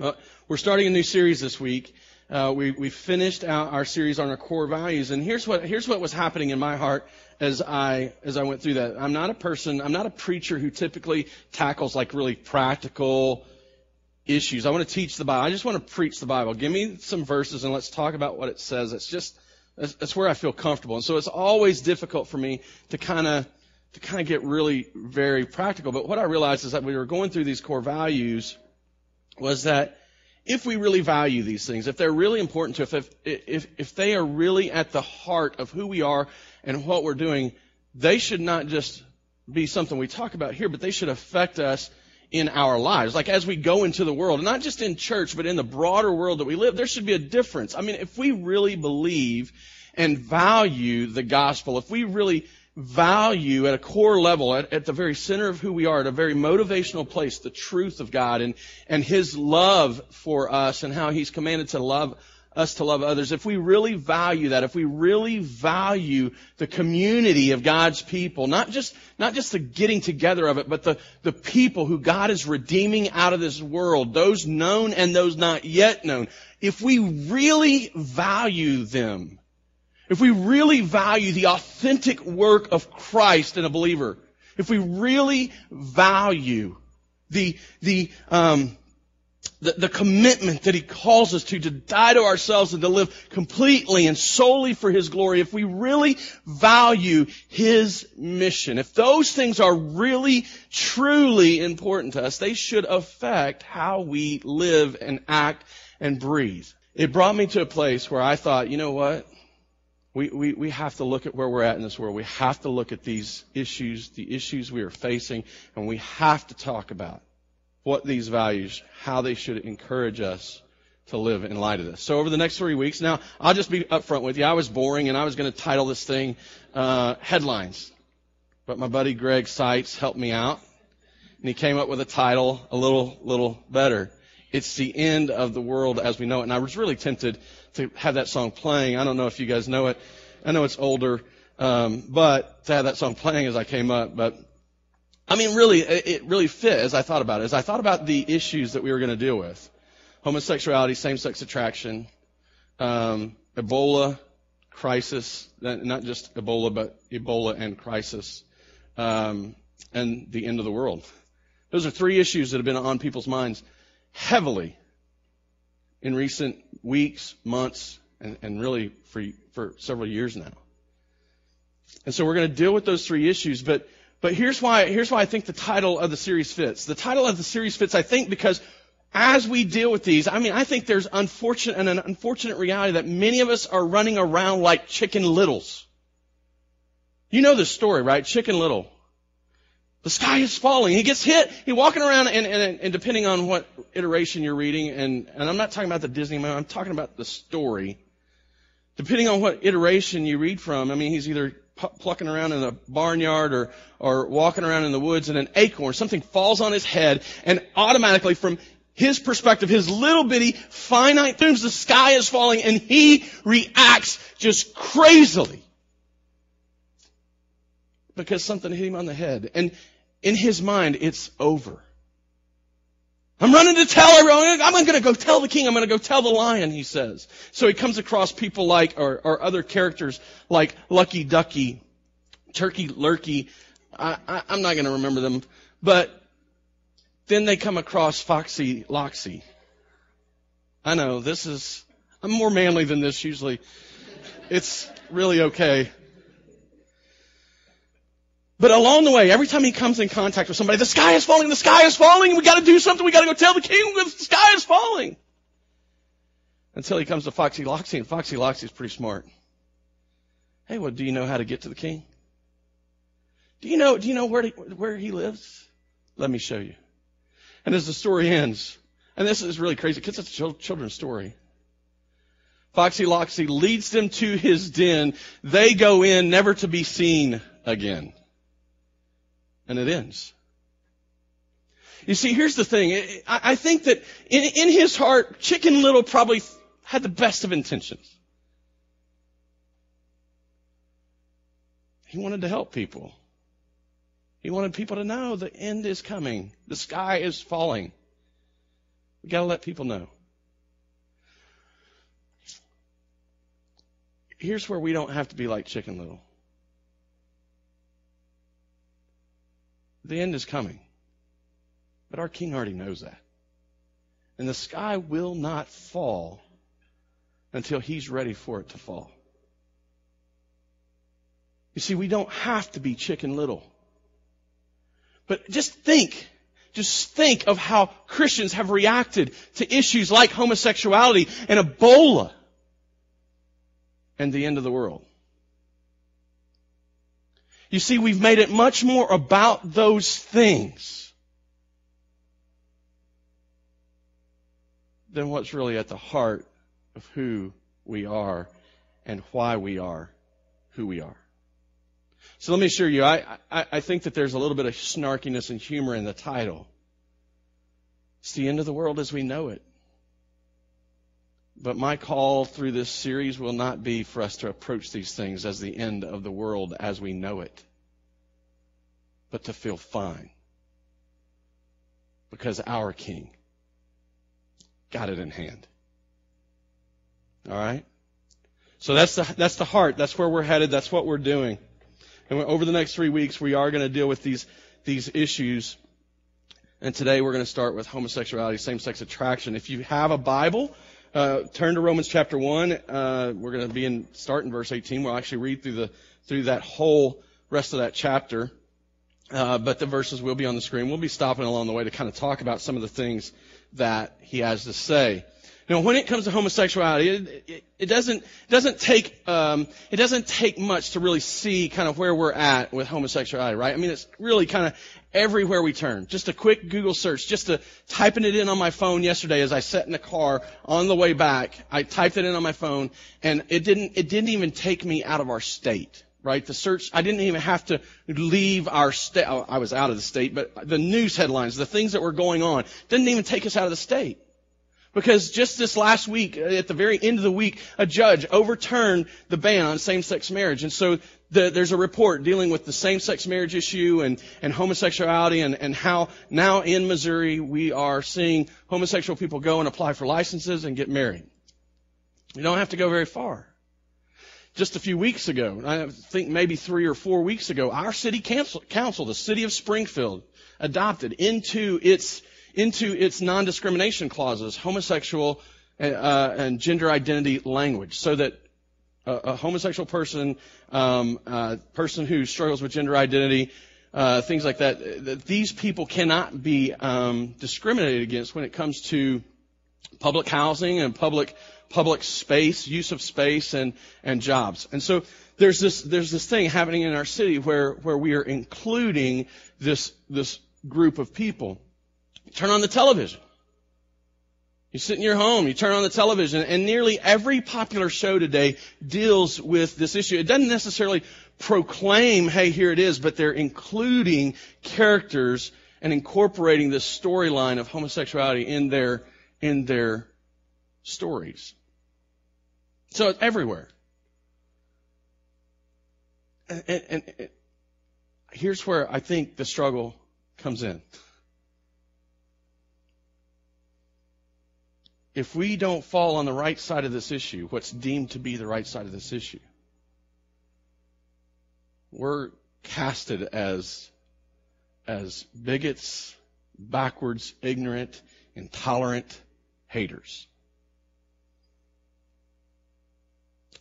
Uh, we're starting a new series this week. Uh, we we finished out our series on our core values, and here's what here's what was happening in my heart as I as I went through that. I'm not a person. I'm not a preacher who typically tackles like really practical issues. I want to teach the Bible. I just want to preach the Bible. Give me some verses and let's talk about what it says. It's just that's, where I feel comfortable, and so it's always difficult for me to kind of to kind of get really very practical. But what I realized is that we were going through these core values was that if we really value these things, if they're really important to us, if, if, if they are really at the heart of who we are and what we're doing, they should not just be something we talk about here, but they should affect us in our lives. Like as we go into the world, not just in church, but in the broader world that we live, there should be a difference. I mean, if we really believe and value the gospel, if we really value at a core level, at, at, the very center of who we are, at a very motivational place, the truth of God and, and His love for us and how He's commanded to love us to love others. If we really value that, if we really value the community of God's people, not just, not just the getting together of it, but the, the people who God is redeeming out of this world, those known and those not yet known, if we really value them, if we really value the authentic work of Christ in a believer, if we really value the, the, um, the, the, commitment that he calls us to, to die to ourselves and to live completely and solely for his glory, if we really value his mission, if those things are really, truly important to us, they should affect how we live and act and breathe. It brought me to a place where I thought, you know what? We, we, we have to look at where we're at in this world. We have to look at these issues, the issues we are facing, and we have to talk about what these values, how they should encourage us to live in light of this. So over the next three weeks, now I'll just be upfront with you. I was boring and I was going to title this thing uh, headlines, but my buddy Greg Seitz helped me out, and he came up with a title a little little better. It's the end of the world as we know it. And I was really tempted to have that song playing. I don't know if you guys know it. I know it's older, um, but to have that song playing as I came up. But I mean, really, it, really fit as I thought about it. As I thought about the issues that we were going to deal with: homosexuality, same-sex attraction, um, Ebola crisis, not just Ebola, but Ebola and crisis, um, and the end of the world. Those are three issues that have been on people's minds heavily in recent weeks, months, and, and really for, for several years now. And so we're going to deal with those three issues, but, but here's why, here's why I think the title of the series fits. The title of the series fits, I think, because as we deal with these, I mean, I think there's unfortunate, an unfortunate reality that many of us are running around like chicken littles. You know the story, right? Chicken little. The sky is falling. He gets hit. He's walking around, and, and, and depending on what iteration you're reading, and, and I'm not talking about the Disney movie, I'm talking about the story. Depending on what iteration you read from, I mean, he's either plucking around in a barnyard or, or walking around in the woods, and an acorn, something falls on his head, and automatically from his perspective, his little bitty finite things, the sky is falling, and he reacts just crazily because something hit him on the head. And in his mind, it's over. I'm running to tell everyone. I'm going to go tell the king. I'm going to go tell the lion, he says. So he comes across people like, or, or other characters like Lucky Ducky, Turkey Lurkey. I, I, I'm not going to remember them. But then they come across Foxy Loxy. I know, this is, I'm more manly than this usually. It's really okay. But along the way, every time he comes in contact with somebody, the sky is falling, the sky is falling, we gotta do something, we gotta go tell the king the sky is falling. Until he comes to Foxy Loxy, and Foxy Loxy is pretty smart. Hey, well, do you know how to get to the king? Do you know, do you know where, he, where he lives? Let me show you. And as the story ends, and this is really crazy because it's a children's story. Foxy Loxy leads them to his den. They go in never to be seen again and it ends. You see, here's the thing. I think that in, his heart, Chicken Little probably had the best of intentions. He wanted to help people. He wanted people to know the end is coming. The sky is falling. You gotta let people know. Here's where we don't have to be like Chicken Little. The end is coming. But our king already knows that. And the sky will not fall until he's ready for it to fall. You see, we don't have to be chicken little. But just think, just think of how Christians have reacted to issues like homosexuality and Ebola and the end of the world. You see, we've made it much more about those things than what's really at the heart of who we are and why we are who we are. So let me assure you, I, I, I think that there's a little bit of snarkiness and humor in the title. It's the end of the world as we know it. But my call through this series will not be for us to approach these things as the end of the world as we know it, but to feel fine. Because our King got it in hand. All right? So that's the, that's the heart. That's where we're headed. That's what we're doing. And over the next three weeks, we are going to deal with these, these issues. And today we're going to start with homosexuality, same-sex attraction. If you have a Bible, uh, turn to Romans chapter 1. Uh, we're going to be in, start in verse 18. We'll actually read through the, through that whole rest of that chapter. Uh, but the verses will be on the screen. We'll be stopping along the way to kind of talk about some of the things that he has to say. Now, when it comes to homosexuality, it, it, it doesn't doesn't take um, it doesn't take much to really see kind of where we're at with homosexuality, right? I mean, it's really kind of everywhere we turn. Just a quick Google search, just to typing it in on my phone yesterday as I sat in the car on the way back. I typed it in on my phone, and it didn't it didn't even take me out of our state right? The search, I didn't even have to leave our state. I was out of the state, but the news headlines, the things that were going on, didn't even take us out of the state. Because just this last week, uh, at the very end of the week, a judge overturned the ban on same-sex marriage. And so the, there's a report dealing with the same-sex marriage issue and, and homosexuality and, and how now in Missouri we are seeing homosexual people go and apply for licenses and get married. You don't have to go very far. Just a few weeks ago, I think maybe three or four weeks ago, our city council, council the city of Springfield, adopted into its into its non-discrimination clauses homosexual uh, and gender identity language, so that a, a homosexual person, um, uh, person who struggles with gender identity, uh, things like that, that these people cannot be um, discriminated against when it comes to public housing and public public space, use of space, and and jobs. And so there's this there's this thing happening in our city where where we are including this this group of people. Turn on the television. You sit in your home, you turn on the television, and nearly every popular show today deals with this issue. It doesn't necessarily proclaim, hey, here it is, but they're including characters and incorporating this storyline of homosexuality in their, in their stories. So it's everywhere. And, and, and here's where I think the struggle comes in. If we don't fall on the right side of this issue, what's deemed to be the right side of this issue, we're casted as, as bigots, backwards, ignorant, intolerant haters.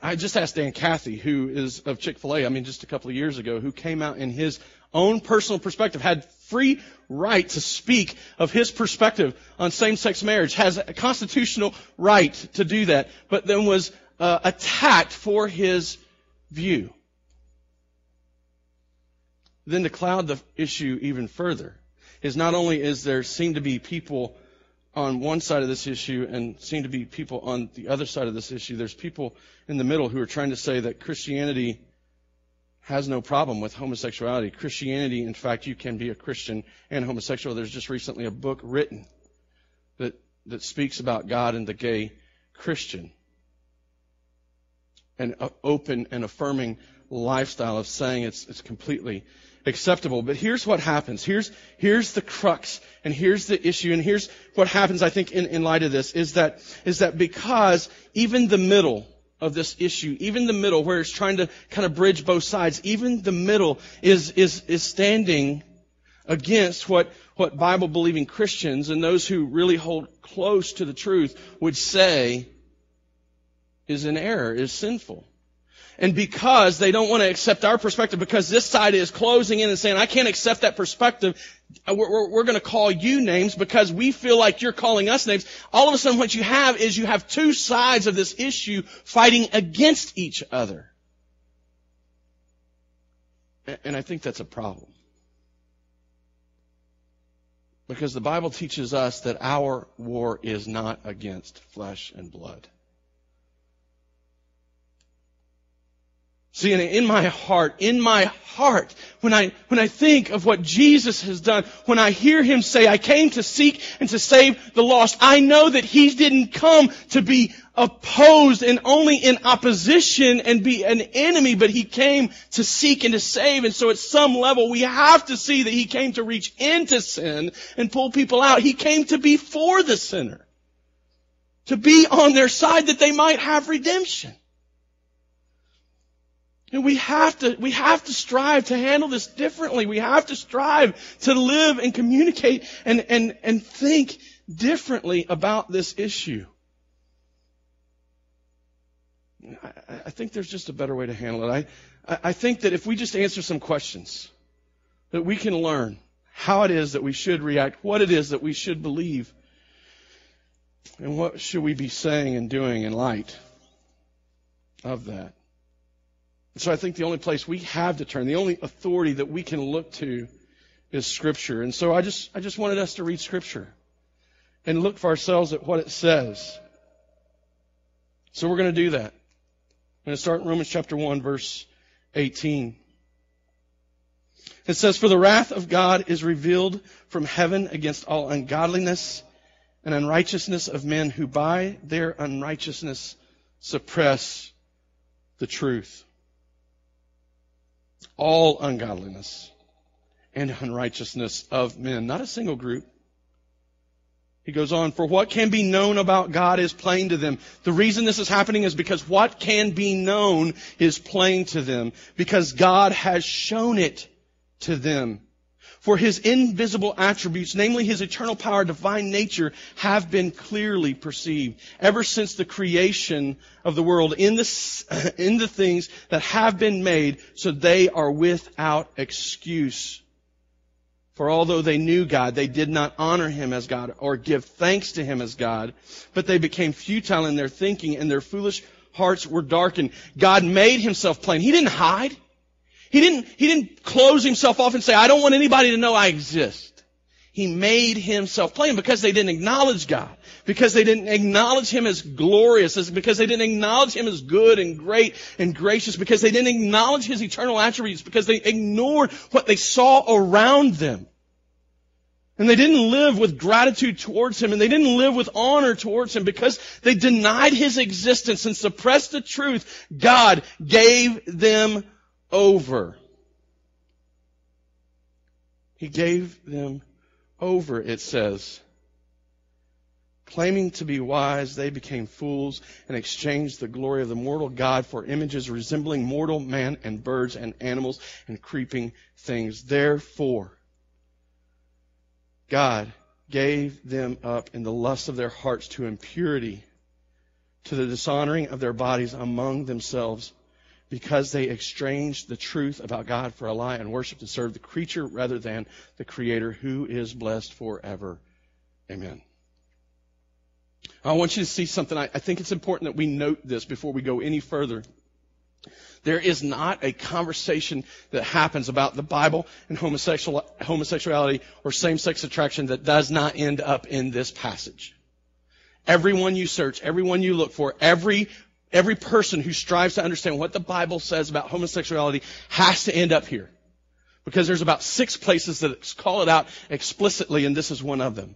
I just asked Dan Cathy, who is of Chick-fil-A, I mean, just a couple of years ago, who came out in his own personal perspective, had free right to speak of his perspective on same-sex marriage, has a constitutional right to do that, but then was uh, attacked for his view. Then to cloud the issue even further is not only is there seem to be people on one side of this issue and seem to be people on the other side of this issue, there's people in the middle who are trying to say that Christianity has no problem with homosexuality. Christianity, in fact, you can be a Christian and homosexual. There's just recently a book written that, that speaks about God and the gay Christian. An open and affirming lifestyle of saying it's, it's completely acceptable. But here's what happens. Here's, here's the crux and here's the issue and here's what happens, I think, in, in light of this is that, is that because even the middle of this issue, even the middle where it's trying to kind of bridge both sides, even the middle is, is, is standing against what, what Bible believing Christians and those who really hold close to the truth would say is in error, is sinful. And because they don't want to accept our perspective, because this side is closing in and saying, I can't accept that perspective, uh, we're, we're, we're going to call you names because we feel like you're calling us names. All of a sudden what you have is you have two sides of this issue fighting against each other. And I think that's a problem. Because the Bible teaches us that our war is not against flesh and blood. See, in my heart, in my heart, when I, when I think of what Jesus has done, when I hear Him say, I came to seek and to save the lost, I know that He didn't come to be opposed and only in opposition and be an enemy, but He came to seek and to save. And so at some level, we have to see that He came to reach into sin and pull people out. He came to be for the sinner. To be on their side that they might have redemption. And we have to, we have to strive to handle this differently. We have to strive to live and communicate and, and, and think differently about this issue. I, I think there's just a better way to handle it. I, I think that if we just answer some questions, that we can learn how it is that we should react, what it is that we should believe, and what should we be saying and doing in light of that. So I think the only place we have to turn, the only authority that we can look to is Scripture. And so I just, I just wanted us to read Scripture and look for ourselves at what it says. So we're going to do that. I'm going to start in Romans chapter 1 verse 18. It says, For the wrath of God is revealed from heaven against all ungodliness and unrighteousness of men who by their unrighteousness suppress the truth all ungodliness and unrighteousness of men. Not a single group. He goes on, for what can be known about God is plain to them. The reason this is happening is because what can be known is plain to them. Because God has shown it to them. For his invisible attributes, namely his eternal power, divine nature, have been clearly perceived ever since the creation of the world in the, in the things that have been made, so they are without excuse. For although they knew God, they did not honor him as God or give thanks to him as God, but they became futile in their thinking and their foolish hearts were darkened. God made himself plain. He didn't hide. He didn't, he didn't close himself off and say, I don't want anybody to know I exist. He made himself plain because they didn't acknowledge God. Because they didn't acknowledge him as glorious. Because they didn't acknowledge him as good and great and gracious. Because they didn't acknowledge his eternal attributes. Because they ignored what they saw around them. And they didn't live with gratitude towards him and they didn't live with honor towards him because they denied his existence and suppressed the truth. God gave them over. He gave them over, it says. Claiming to be wise, they became fools and exchanged the glory of the mortal God for images resembling mortal man and birds and animals and creeping things. Therefore, God gave them up in the lust of their hearts to impurity, to the dishonoring of their bodies among themselves because they exchanged the truth about God for a lie and worshiped and served the creature rather than the Creator who is blessed forever. Amen. I want you to see something. I, I think it's important that we note this before we go any further. There is not a conversation that happens about the Bible and homosexual, homosexuality or same-sex attraction that does not end up in this passage. Everyone you search, everyone you look for, every Every person who strives to understand what the Bible says about homosexuality has to end up here. Because there's about six places that call it out explicitly, and this is one of them.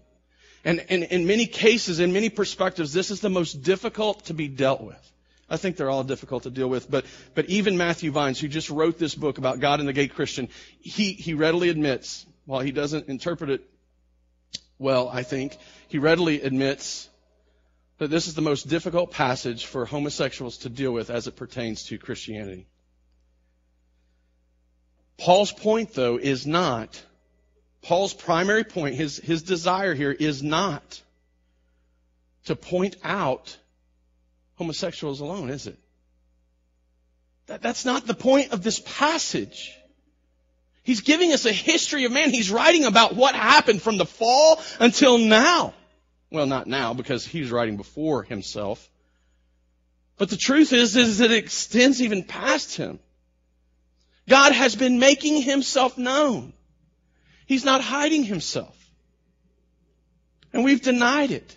And, in many cases, in many perspectives, this is the most difficult to be dealt with. I think they're all difficult to deal with, but, but even Matthew Vines, who just wrote this book about God and the gay Christian, he, he readily admits, while he doesn't interpret it well, I think, he readily admits that this is the most difficult passage for homosexuals to deal with as it pertains to Christianity. Paul's point, though, is not, Paul's primary point, his, his desire here is not to point out homosexuals alone, is it? That, that's not the point of this passage. He's giving us a history of man. He's writing about what happened from the fall until now. Well, not now because he's writing before himself. But the truth is, is that it extends even past him. God has been making himself known. He's not hiding himself. And we've denied it.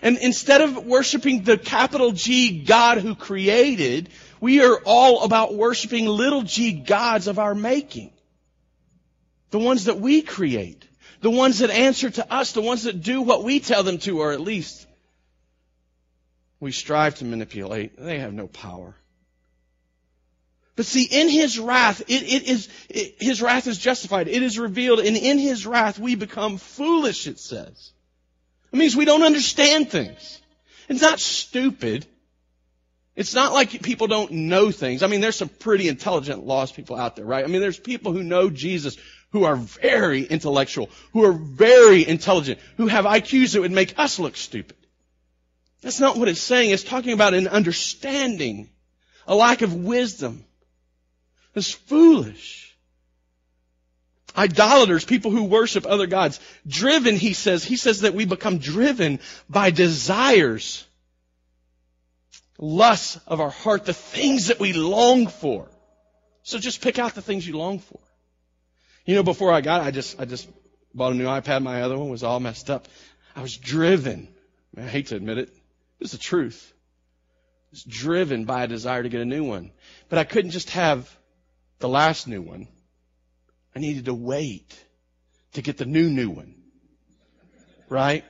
And instead of worshiping the capital G God who created, we are all about worshiping little g gods of our making. The ones that we create. The ones that answer to us. The ones that do what we tell them to, or at least we strive to manipulate. They have no power. But see, in His wrath, it, it is, it, His wrath is justified. It is revealed, and in His wrath we become foolish, it says. It means we don't understand things. It's not stupid. It's not like people don't know things. I mean, there's some pretty intelligent lost people out there, right? I mean, there's people who know Jesus who are very intellectual, who are very intelligent, who have IQs that would make us look stupid. That's not what it's saying. It's talking about an understanding, a lack of wisdom. It's foolish. Idolaters, people who worship other gods. Driven, he says, he says that we become driven by desires, lusts of our heart, the things that we long for. So just pick out the things you long for. You know, before I got I just, I just bought a new iPad. My other one was all messed up. I was driven. I hate to admit it. It's the truth. I was driven by a desire to get a new one. But I couldn't just have the last new one. I needed to wait to get the new, new one. Right?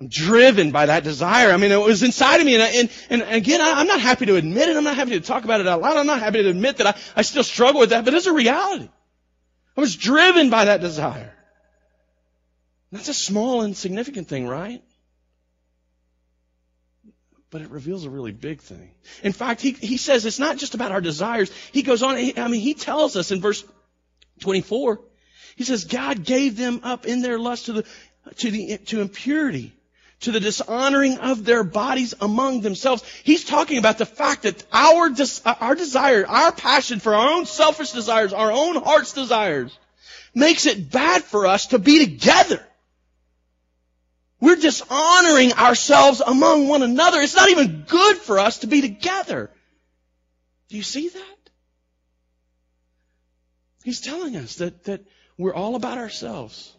I'm driven by that desire. I mean, it was inside of me. And, I, and, and again, I, am not happy to admit it. I'm not happy to talk about it out loud. I'm not happy to admit that I, I still struggle with that, but it's a reality. I was driven by that desire. That's a small, insignificant thing, right? but it reveals a really big thing. In fact, he, he says it's not just about our desires. He goes on, I mean, he tells us in verse 24. He says God gave them up in their lust to the, to the, to impurity, to the dishonoring of their bodies among themselves. He's talking about the fact that our, uh, our desire, our passion for our own selfish desires, our own heart's desires, makes it bad for us to be together. We're dishonoring ourselves among one another. It's not even good for us to be together. Do you see that? He's telling us that, that we're all about ourselves.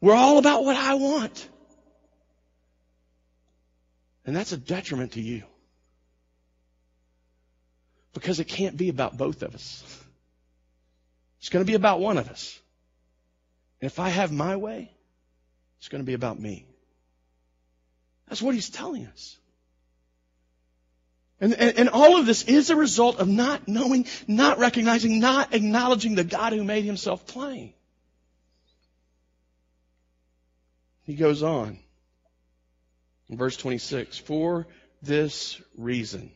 We're all about what I want. And that's a detriment to you. Because it can't be about both of us. It's going to be about one of us. And if I have my way, it's going to be about me. That's what he's telling us. And, and, and, all of this is a result of not knowing, not recognizing, not acknowledging the God who made himself plain. He goes on verse 26 For this reason,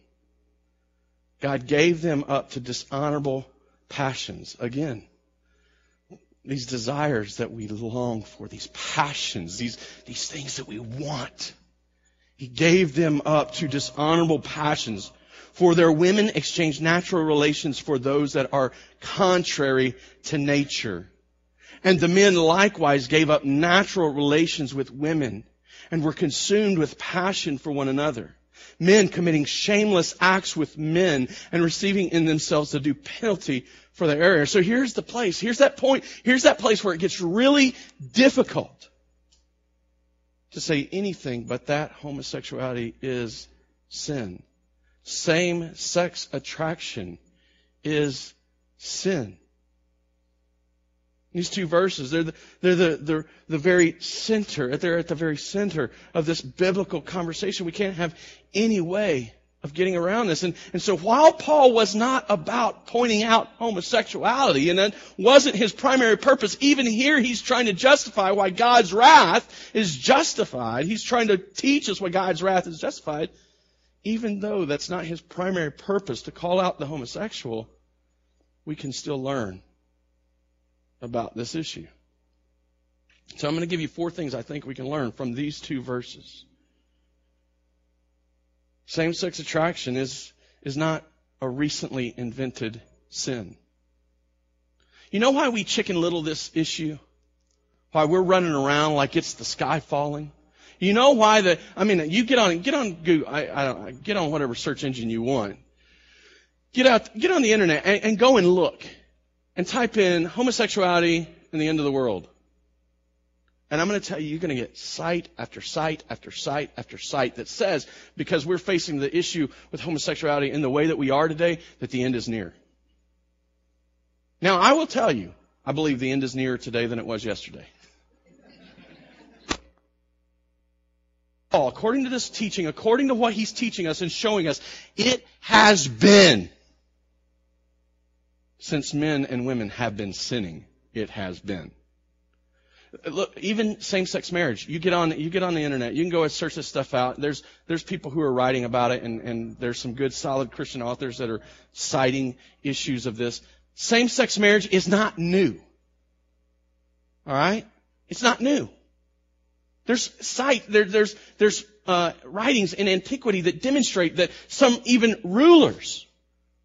God gave them up to dishonorable passions. Again, these desires that we long for, these passions, these, these things that we want. He gave them up to dishonorable passions. For their women exchanged natural relations for those that are contrary to nature. And the men likewise gave up natural relations with women and were consumed with passion for one another. Men committing shameless acts with men and receiving in themselves the due penalty for their error. So here's the place. Here's that point. Here's that place where it gets really difficult to say anything but that homosexuality is sin. Same sex attraction is sin. These two verses, they're the, they're the, the very center, they're at the very center of this biblical conversation. We can't have any way of getting around this. And, and so while Paul was not about pointing out homosexuality, and that wasn't his primary purpose, even here he's trying to justify why God's wrath is justified. He's trying to teach us why God's wrath is justified. Even though that's not his primary purpose to call out the homosexual, we can still learn about this issue. So I'm going to give you four things I think we can learn from these two verses. Same sex attraction is, is not a recently invented sin. You know why we chicken little this issue? Why we're running around like it's the sky falling? You know why the, I mean, you get on, get on Google, I, I don't, get on whatever search engine you want. Get out, get on the internet and, and go and look and type in homosexuality and the end of the world. And I'm going to tell you, you're going to get site after site after site after site that says, because we're facing the issue with homosexuality in the way that we are today, that the end is near. Now, I will tell you, I believe the end is nearer today than it was yesterday. According to this teaching, according to what he's teaching us and showing us, it has been since men and women have been sinning. It has been. Look, even same-sex marriage. You get on, you get on the internet. You can go and search this stuff out. There's, there's people who are writing about it, and, and there's some good, solid Christian authors that are citing issues of this. Same-sex marriage is not new. All right, it's not new. There's site, there, there's, there's uh, writings in antiquity that demonstrate that some even rulers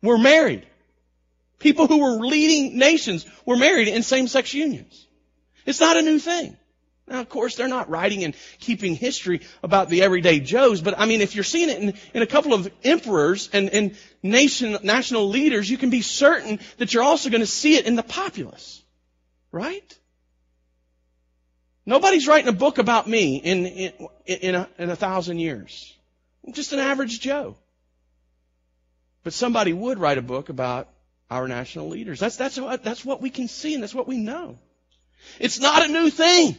were married. People who were leading nations were married in same-sex unions. It's not a new thing. Now, of course, they're not writing and keeping history about the everyday Joes, but I mean, if you're seeing it in, in a couple of emperors and, and nation, national leaders, you can be certain that you're also going to see it in the populace. Right? Nobody's writing a book about me in, in, in, a, in a thousand years. I'm just an average Joe. But somebody would write a book about our national leaders. That's, that's, what, that's what we can see and that's what we know. It's not a new thing.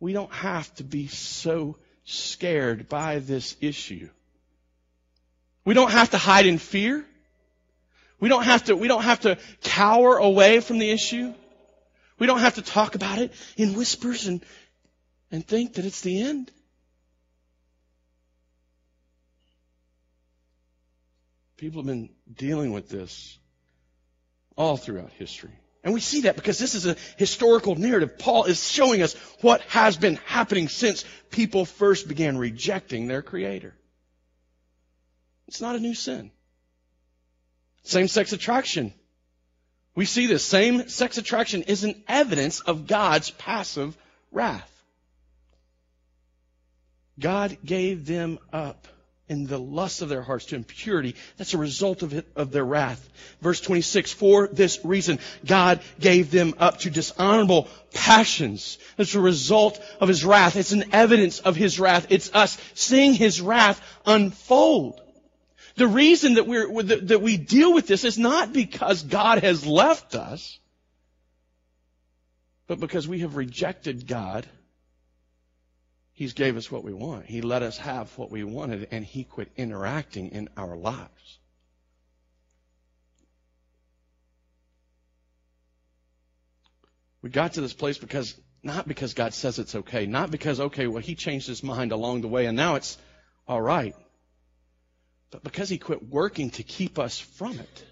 We don't have to be so scared by this issue. We don't have to hide in fear. We don't have to, we don't have to cower away from the issue. We don't have to talk about it in whispers and, and think that it's the end. People have been dealing with this all throughout history. And we see that because this is a historical narrative. Paul is showing us what has been happening since people first began rejecting their creator. It's not a new sin. Same sex attraction. We see this. Same sex attraction is an evidence of God's passive wrath. God gave them up in the lust of their hearts to impurity. That's a result of, it, of their wrath. Verse 26, for this reason, God gave them up to dishonorable passions. That's a result of His wrath. It's an evidence of His wrath. It's us seeing His wrath unfold. The reason that we're, that we deal with this is not because God has left us, but because we have rejected God He's gave us what we want. He let us have what we wanted and He quit interacting in our lives. We got to this place because, not because God says it's okay, not because, okay, well, He changed His mind along the way and now it's alright, but because He quit working to keep us from it.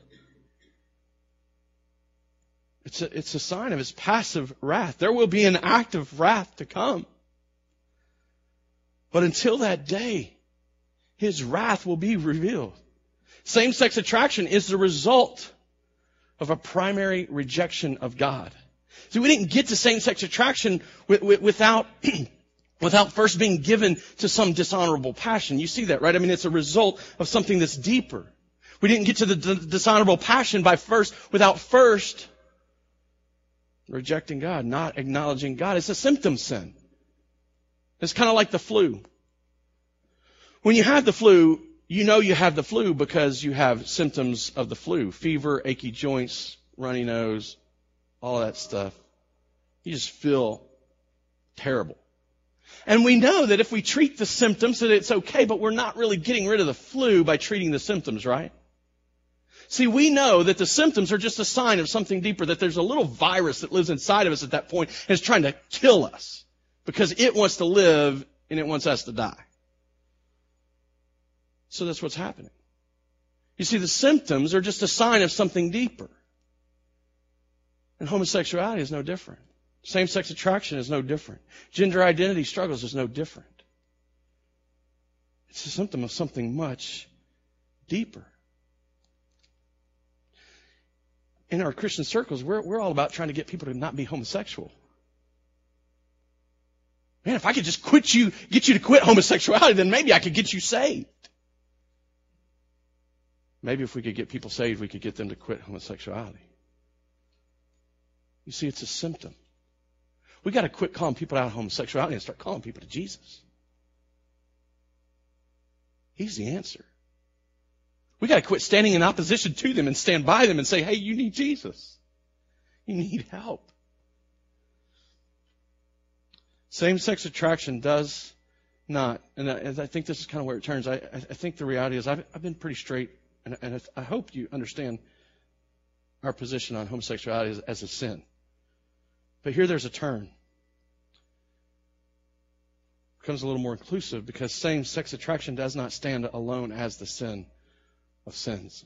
It's a, it's a sign of His passive wrath. There will be an active wrath to come. But until that day, his wrath will be revealed. Same sex attraction is the result of a primary rejection of God. See, we didn't get to same sex attraction without, without first being given to some dishonorable passion. You see that, right? I mean, it's a result of something that's deeper. We didn't get to the dishonorable passion by first, without first rejecting God, not acknowledging God. It's a symptom sin. It's kind of like the flu. When you have the flu, you know you have the flu because you have symptoms of the flu. Fever, achy joints, runny nose, all that stuff. You just feel terrible. And we know that if we treat the symptoms that it's okay, but we're not really getting rid of the flu by treating the symptoms, right? See, we know that the symptoms are just a sign of something deeper, that there's a little virus that lives inside of us at that point and is trying to kill us because it wants to live and it wants us to die. So that's what's happening. You see, the symptoms are just a sign of something deeper. And homosexuality is no different. Same-sex attraction is no different. Gender identity struggles is no different. It's a symptom of something much deeper. In our Christian circles, we're, we're all about trying to get people to not be homosexual. Man, if I could just quit you, get you to quit homosexuality, then maybe I could get you saved. Maybe if we could get people saved, we could get them to quit homosexuality. You see, it's a symptom. We got to quit calling people out of homosexuality and start calling people to Jesus. He's the answer. We got to quit standing in opposition to them and stand by them and say, hey, you need Jesus. You need help. Same sex attraction does not, and I, I, think this is kind of where it turns. I, I think the reality is I've, I've been pretty straight, and, and, I hope you understand our position on homosexuality as, as a sin. But here there's a turn. It becomes a little more inclusive because same sex attraction does not stand alone as the sin of sins.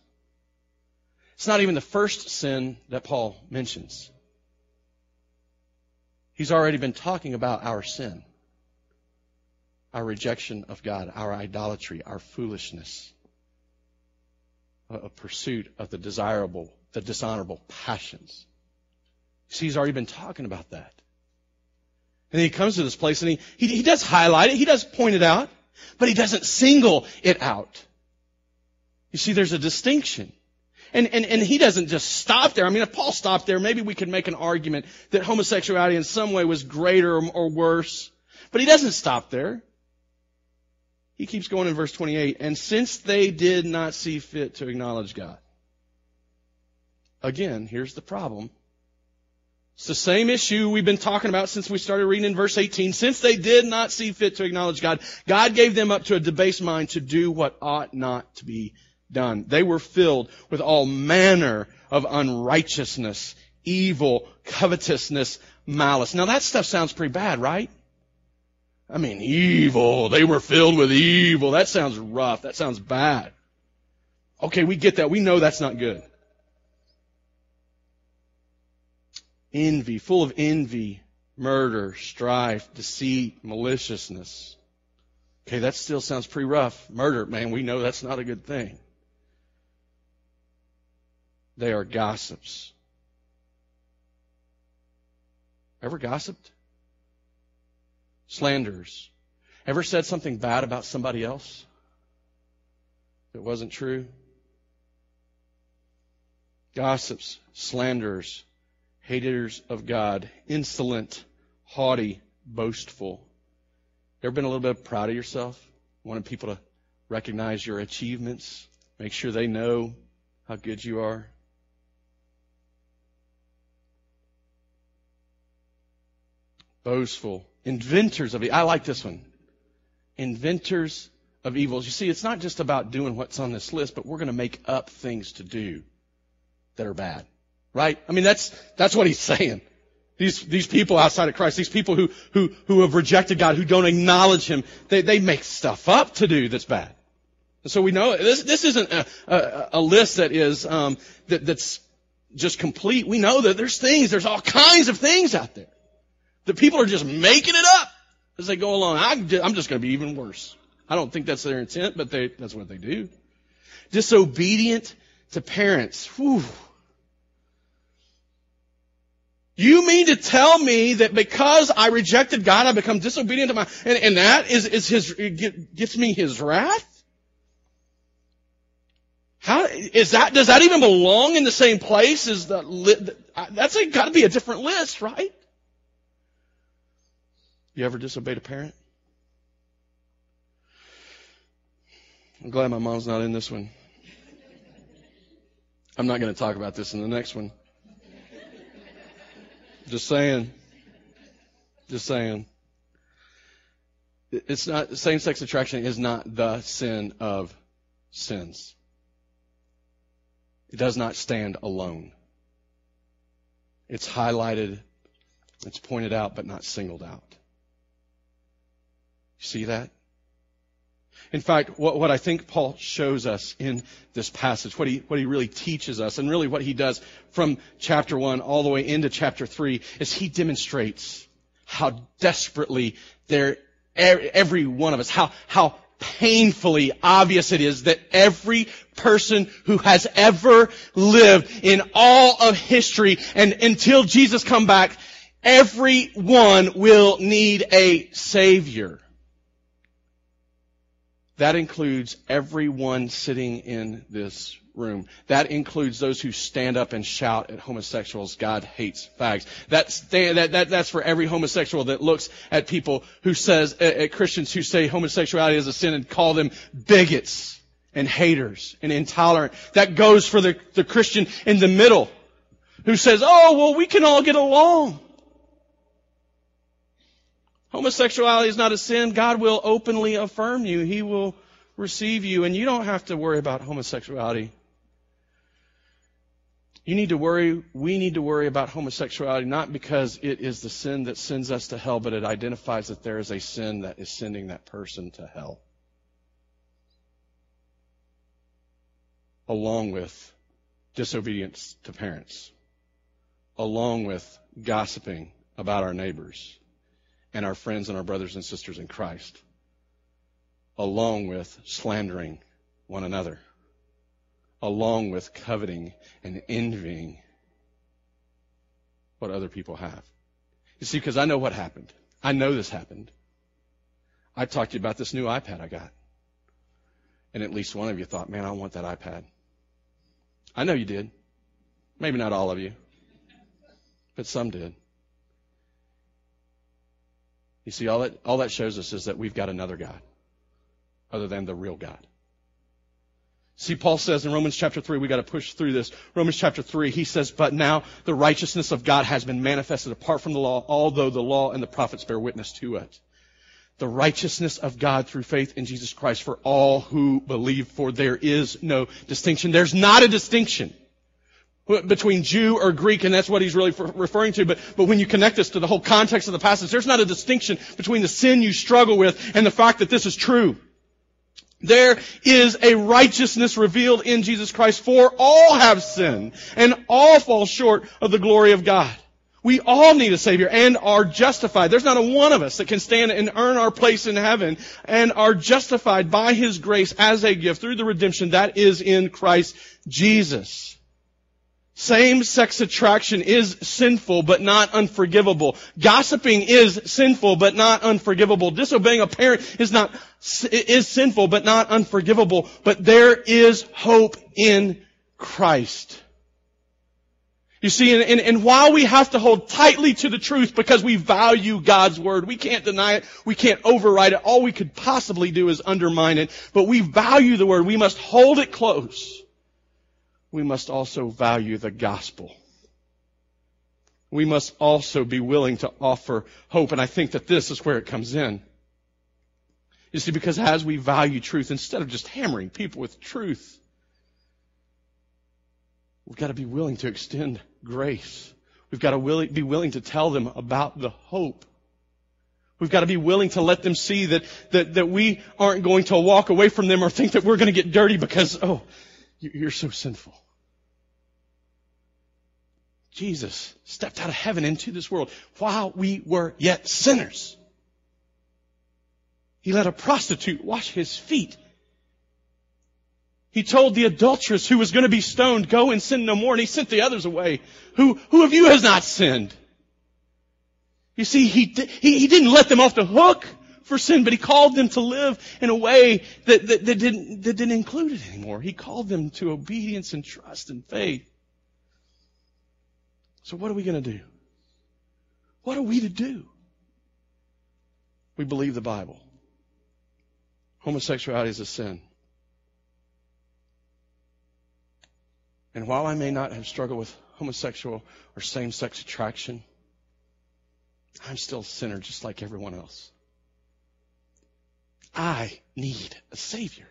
It's not even the first sin that Paul mentions. He's already been talking about our sin, our rejection of God, our idolatry, our foolishness, a pursuit of the desirable, the dishonorable passions. See, he's already been talking about that. And he comes to this place and he, he, he does highlight it, he does point it out, but he doesn't single it out. You see, there's a distinction. And, and, and he doesn't just stop there. I mean, if Paul stopped there, maybe we could make an argument that homosexuality in some way was greater or, or worse. But he doesn't stop there. He keeps going in verse 28. And since they did not see fit to acknowledge God. Again, here's the problem. It's the same issue we've been talking about since we started reading in verse 18. Since they did not see fit to acknowledge God, God gave them up to a debased mind to do what ought not to be done. They were filled with all manner of unrighteousness, evil, covetousness, malice. Now that stuff sounds pretty bad, right? I mean, evil. They were filled with evil. That sounds rough. That sounds bad. Okay, we get that. We know that's not good. envy, full of envy, murder, strife, deceit, maliciousness. Okay, that still sounds pretty rough. Murder, man, we know that's not a good thing. They are gossips. Ever gossiped? Slanders. Ever said something bad about somebody else that wasn't true? Gossips, slanderers, haters of God, insolent, haughty, boastful. Ever been a little bit proud of yourself? Wanted people to recognize your achievements, make sure they know how good you are? Boastful, inventors of evil. I like this one. Inventors of evils. You see, it's not just about doing what's on this list, but we're going to make up things to do that are bad. Right? I mean, that's, that's what he's saying. These, these people outside of Christ, these people who, who, who have rejected God, who don't acknowledge Him, they, they make stuff up to do that's bad. And so we know this, this isn't a, a, a list that is, um, that, that's just complete. We know that there's things, there's all kinds of things out there. The people are just making it up as they go along. I'm just going to be even worse. I don't think that's their intent, but they, that's what they do. Disobedient to parents. Whew. You mean to tell me that because I rejected God, I become disobedient to my, and, and that is, is his, gets me his wrath? How, is that, does that even belong in the same place as the, that's got to be a different list, right? You ever disobeyed a parent? I'm glad my mom's not in this one. I'm not going to talk about this in the next one. Just saying. Just saying. it's not, same-sex attraction is not the sin of sins. It does not stand alone. It's highlighted, it's pointed out, but not singled out. See that? In fact, what, what, I think Paul shows us in this passage, what he, what he really teaches us, and really what he does from chapter 1 all the way into chapter 3, is he demonstrates how desperately there, every one of us, how, how painfully obvious it is that every person who has ever lived in all of history and until Jesus come back, everyone will need a savior. That includes everyone sitting in this room. That includes those who stand up and shout at homosexuals, God hates fags. That's, that, that, that's for every homosexual that looks at people who says, at Christians who say homosexuality is a sin and call them bigots and haters and intolerant. That goes for the, the Christian in the middle who says, oh, well, we can all get along. Homosexuality is not a sin. God will openly affirm you. He will receive you, and you don't have to worry about homosexuality. You need to worry, we need to worry about homosexuality not because it is the sin that sends us to hell, but it identifies that there is a sin that is sending that person to hell. Along with disobedience to parents. Along with gossiping about our neighbors and our friends and our brothers and sisters in Christ, along with slandering one another, along with coveting and envying what other people have. You see, because I know what happened. I know this happened. I talked to you about this new iPad I got. And at least one of you thought, man, I want that iPad. I know you did. Maybe not all of you, but some did. You see, all that, all that shows us is that we've got another God other than the real God. See, Paul says in Romans chapter 3, we got to push through this. Romans chapter 3, he says, But now the righteousness of God has been manifested apart from the law, although the law and the prophets bear witness to it. The righteousness of God through faith in Jesus Christ for all who believe, for there is no distinction. There's not a distinction between Jew or Greek, and that's what he's really referring to. But, but when you connect this to the whole context of the passage, there's not a distinction between the sin you struggle with and the fact that this is true. There is a righteousness revealed in Jesus Christ, for all have sinned, and all fall short of the glory of God. We all need a Savior and are justified. There's not a one of us that can stand and earn our place in heaven and are justified by His grace as a gift through the redemption that is in Christ Jesus. Same-sex attraction is sinful but not unforgivable. Gossiping is sinful but not unforgivable. Disobeying a parent is not, is sinful but not unforgivable. But there is hope in Christ. You see, and, and, and, while we have to hold tightly to the truth because we value God's Word, we can't deny it, we can't override it, all we could possibly do is undermine it, but we value the Word, we must hold it close we must also value the gospel. We must also be willing to offer hope. And I think that this is where it comes in. You see, because as we value truth, instead of just hammering people with truth, we've got to be willing to extend grace. We've got to be willing to tell them about the hope. We've got to be willing to let them see that, that, that we aren't going to walk away from them or think that we're going to get dirty because, oh, you're so sinful. Jesus stepped out of heaven into this world while we were yet sinners. He let a prostitute wash his feet. He told the adulteress who was going to be stoned, go and sin no more, and he sent the others away. Who, who of you has not sinned? You see, he, he, he didn't let them off the hook for sin, but he called them to live in a way that, that, that, didn't, that didn't include it anymore. He called them to obedience and trust and faith. So what are we going to do? What are we to do? We believe the Bible. Homosexuality is a sin. And while I may not have struggled with homosexual or same-sex attraction, I'm still a sinner just like everyone else. I need a Savior.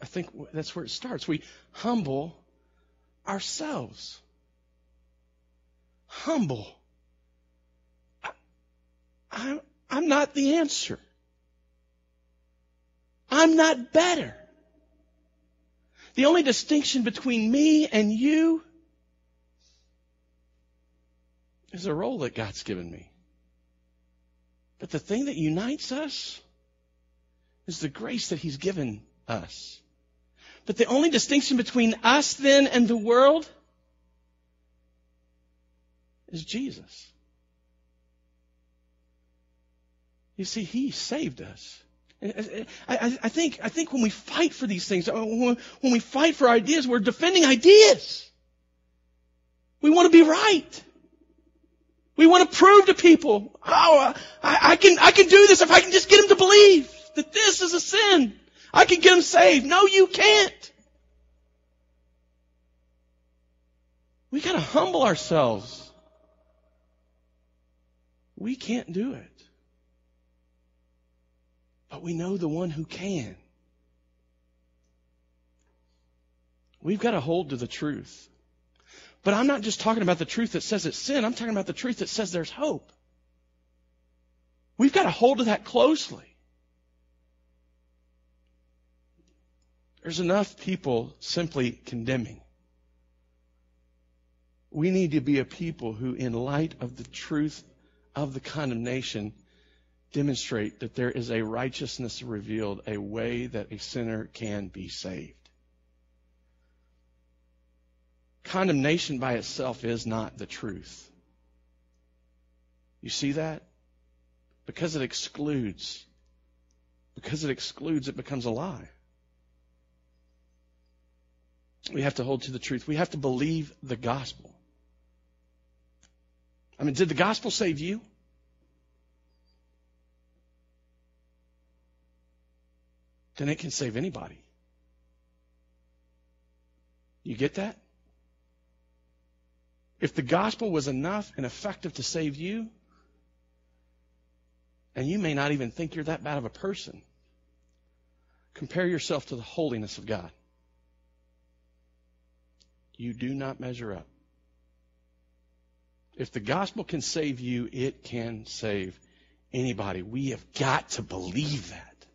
I think that's where it starts. We humble ourselves. Humble. I, I'm not the answer. I'm not better. The only distinction between me and you is a role that God's given me. But the thing that unites us is the grace that He's given us. But the only distinction between us then and the world is Jesus. You see, He saved us. I, I, I, think, I think when we fight for these things, uh, when, when we fight for ideas, we're defending ideas. We want to be right. We want to prove to people, oh, I, I, can, I can do this if I can just get them to believe that this is a sin. I can get them saved. No, you can't. We gotta humble ourselves. We can't do it. But we know the one who can. We've got to hold to the truth. But I'm not just talking about the truth that says it's sin. I'm talking about the truth that says there's hope. We've got to hold to that closely. There's enough people simply condemning. We need to be a people who, in light of the truth of the condemnation, demonstrate that there is a righteousness revealed, a way that a sinner can be saved. Condemnation by itself is not the truth. You see that? Because it excludes. Because it excludes, it becomes a lie. We have to hold to the truth. We have to believe the gospel. I mean, did the gospel save you? Then it can save anybody. You get that? If the gospel was enough and effective to save you, and you may not even think you're that bad of a person, compare yourself to the holiness of God. You do not measure up. If the gospel can save you, it can save anybody. We have got to believe that.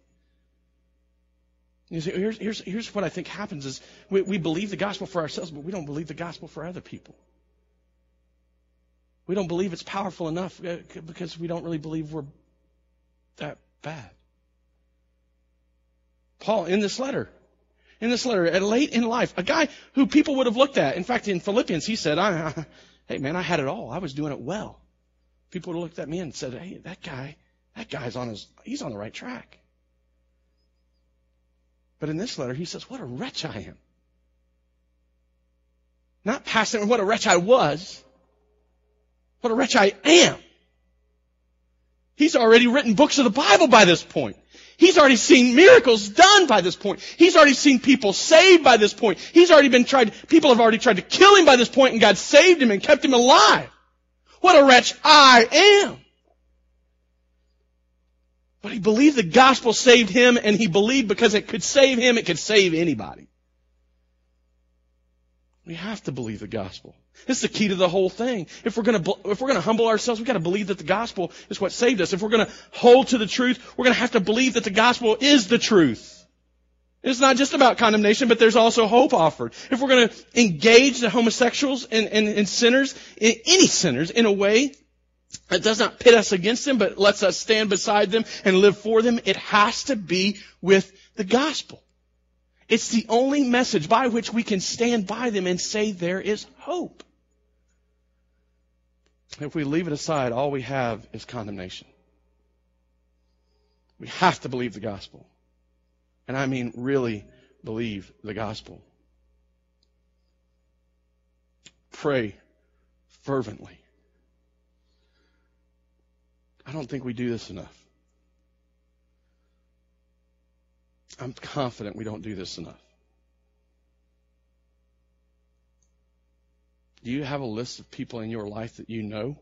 You See, here's, here's, here's what I think happens is we, we believe the gospel for ourselves, but we don't believe the gospel for other people. We don't believe it's powerful enough uh, because we don't really believe we're that bad. Paul, in this letter, in this letter, at late in life, a guy who people would have looked at. In fact, in Philippians, he said, I, "Hey, man, I had it all. I was doing it well." People would have looked at me and said, "Hey, that guy, that guy's on his, he's on the right track." But in this letter, he says, "What a wretch I am." Not passing what a wretch I was. What a wretch I am. He's already written books of the Bible by this point. He's already seen miracles done by this point. He's already seen people saved by this point. He's already been tried, people have already tried to kill him by this point and God saved him and kept him alive. What a wretch I am. But he believed the gospel saved him and he believed because it could save him, it could save anybody. We have to believe the gospel. This is the key to the whole thing. If we're going to if we're going to humble ourselves, we've got to believe that the gospel is what saved us. If we're going to hold to the truth, we're going to have to believe that the gospel is the truth. It's not just about condemnation, but there's also hope offered. If we're going to engage the homosexuals and, and, and sinners, any sinners, in a way that does not pit us against them, but lets us stand beside them and live for them, it has to be with the gospel. It's the only message by which we can stand by them and say there is hope. If we leave it aside, all we have is condemnation. We have to believe the gospel. And I mean really believe the gospel. Pray fervently. I don't think we do this enough. I'm confident we don't do this enough. Do you have a list of people in your life that you know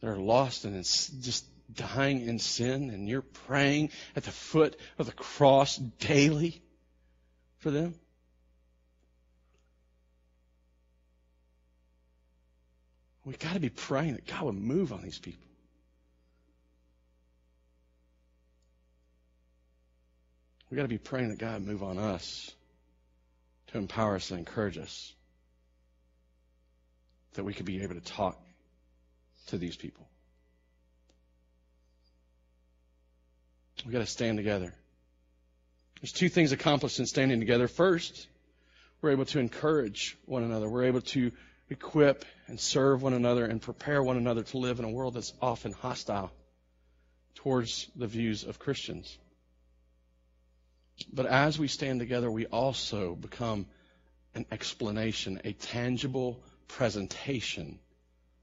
that are lost and just dying in sin and you're praying at the foot of the cross daily for them? We've got to be praying that God would move on these people. We've got to be praying that God move on us to empower us and encourage us that we could be able to talk to these people. We've got to stand together. There's two things accomplished in standing together. First, we're able to encourage one another. We're able to equip and serve one another and prepare one another to live in a world that's often hostile towards the views of Christians. But as we stand together, we also become an explanation, a tangible presentation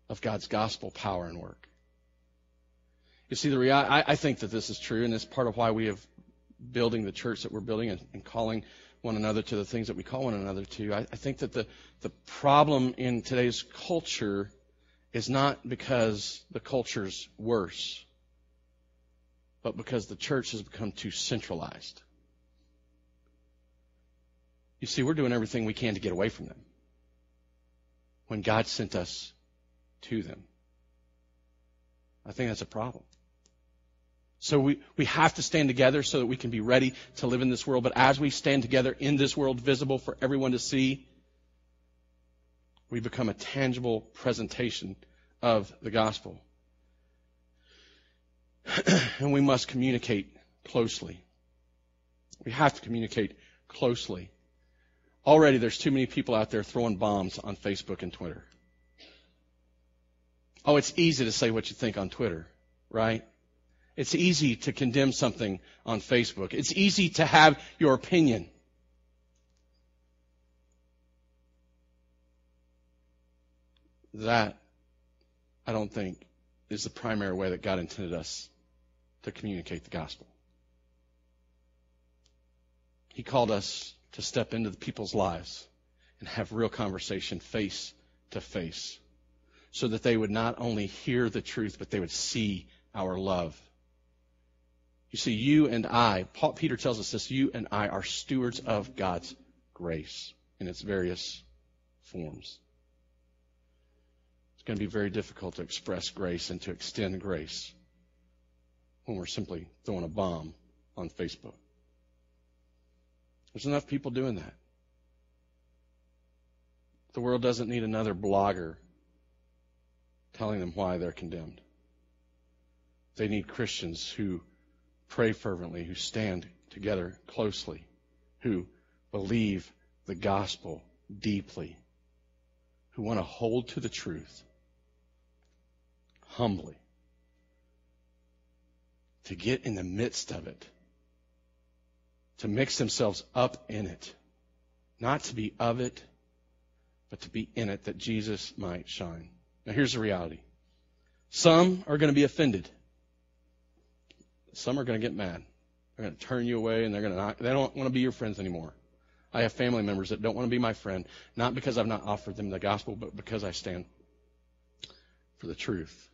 of God's gospel power and work. You see, the I think that this is true, and it's part of why we have building the church that we're building and, and calling one another to the things that we call one another to. I, I think that the, the problem in today's culture is not because the culture's worse, but because the church has become too centralized. You see, we're doing everything we can to get away from them when God sent us to them. I think that's a problem. So we, we have to stand together so that we can be ready to live in this world. But as we stand together in this world, visible for everyone to see, we become a tangible presentation of the gospel. and we must communicate closely. We have to communicate closely. Already there's too many people out there throwing bombs on Facebook and Twitter. Oh, it's easy to say what you think on Twitter, right? It's easy to condemn something on Facebook. It's easy to have your opinion. That, I don't think, is the primary way that God intended us to communicate the gospel. He called us to step into the people's lives and have real conversation face to face so that they would not only hear the truth, but they would see our love you see, you and I, Paul, Peter tells us this, you and I are stewards of God's grace in its various forms. It's going to be very difficult to express grace and to extend grace when we're simply throwing a bomb on Facebook. There's enough people doing that. The world doesn't need another blogger telling them why they're condemned. They need Christians who pray fervently, who stand together closely, who believe the gospel deeply, who want to hold to the truth humbly, to get in the midst of it, to mix themselves up in it, not to be of it, but to be in it that Jesus might shine. Now here's the reality. Some are going to be offended. Some are going to get mad. They're going to turn you away and they're going to not, they don't want to be your friends anymore. I have family members that don't want to be my friend, not because I've not offered them the gospel, but because I stand for the truth.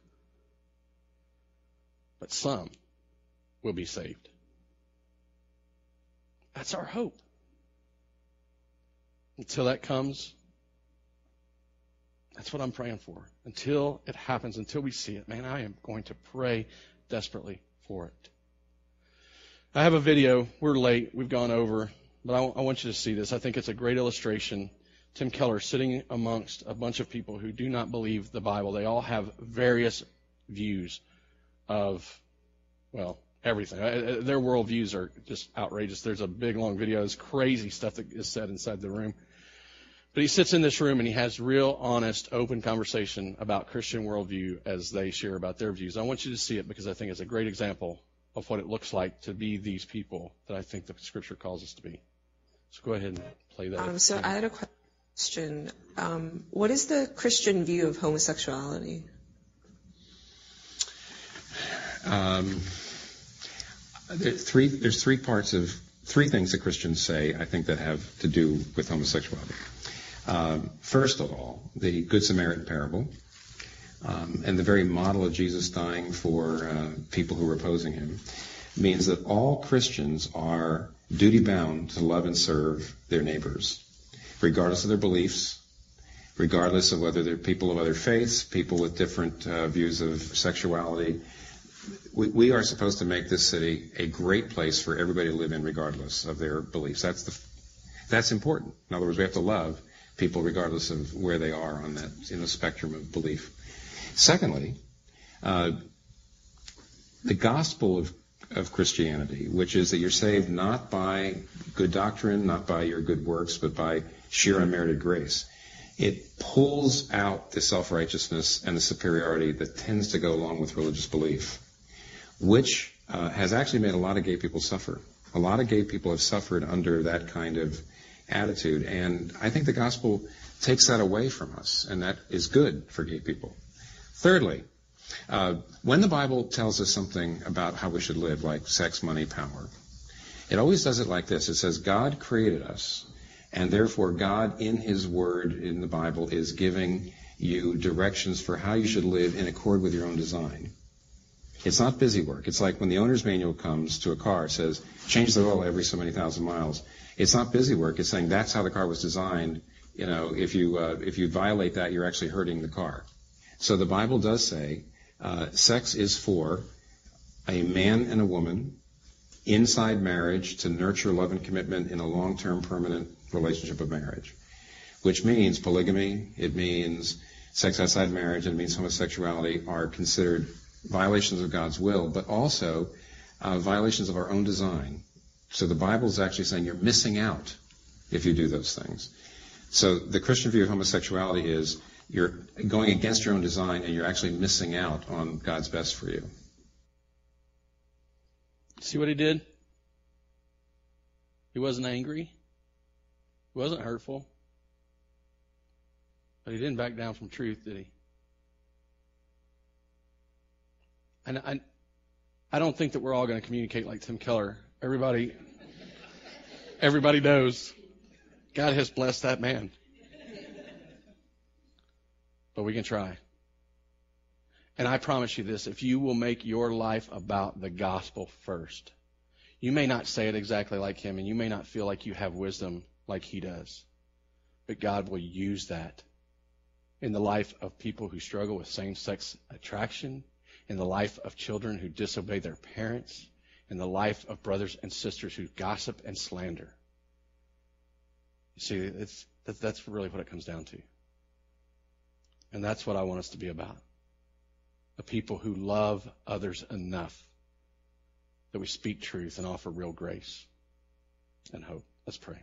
But some will be saved. That's our hope. Until that comes, that's what I'm praying for. Until it happens, until we see it, man, I am going to pray desperately for it. I have a video. We're late. We've gone over, but I, I want you to see this. I think it's a great illustration. Tim Keller sitting amongst a bunch of people who do not believe the Bible. They all have various views of, well, everything. Their worldviews are just outrageous. There's a big long video. There's crazy stuff that is said inside the room. But he sits in this room and he has real, honest, open conversation about Christian worldview as they share about their views. I want you to see it because I think it's a great example of what it looks like to be these people that I think the Scripture calls us to be. So go ahead and play that. Um, so I had a question. Um, what is the Christian view of homosexuality? Um, there's three. There's three parts of three things that Christians say. I think that have to do with homosexuality. Um, first of all, the Good Samaritan parable, um, and the very model of Jesus dying for uh, people who were opposing him means that all Christians are duty bound to love and serve their neighbors, regardless of their beliefs, regardless of whether they're people of other faiths, people with different uh, views of sexuality. We, we, are supposed to make this city a great place for everybody to live in, regardless of their beliefs. That's the that's important. In other words, we have to love people regardless of where they are on that in the spectrum of belief. Secondly, uh, the gospel of of Christianity, which is that you're saved not by good doctrine, not by your good works, but by sheer unmerited grace. It pulls out the self-righteousness and the superiority that tends to go along with religious belief, which uh, has actually made a lot of gay people suffer. A lot of gay people have suffered under that kind of attitude, and I think the gospel takes that away from us, and that is good for gay people. Thirdly, uh, when the Bible tells us something about how we should live, like sex, money, power, it always does it like this. It says, God created us, and therefore God in His Word in the Bible is giving you directions for how you should live in accord with your own design. It's not busy work. It's like when the owner's manual comes to a car, says, change the oil every so many thousand miles. It's not busy work. It's saying that's how the car was designed. You know, if you, uh, if you violate that, you're actually hurting the car. So the Bible does say uh, sex is for a man and a woman inside marriage to nurture love and commitment in a long-term permanent relationship of marriage, which means polygamy, it means sex outside marriage, and it means homosexuality are considered violations of God's will, but also uh, violations of our own design. So the Bible is actually saying you're missing out if you do those things. So the Christian view of homosexuality is you're going against your own design and you're actually missing out on God's best for you. See what he did? He wasn't angry. He wasn't hurtful. But he didn't back down from truth, did he? And I, I don't think that we're all going to communicate like Tim Keller. Everybody, everybody knows God has blessed that man but we can try. And I promise you this if you will make your life about the gospel first, you may not say it exactly like him, and you may not feel like you have wisdom like he does, but God will use that in the life of people who struggle with same sex attraction, in the life of children who disobey their parents, in the life of brothers and sisters who gossip and slander. You see, that's really what it comes down to. And that's what I want us to be about. A people who love others enough that we speak truth and offer real grace and hope. Let's pray.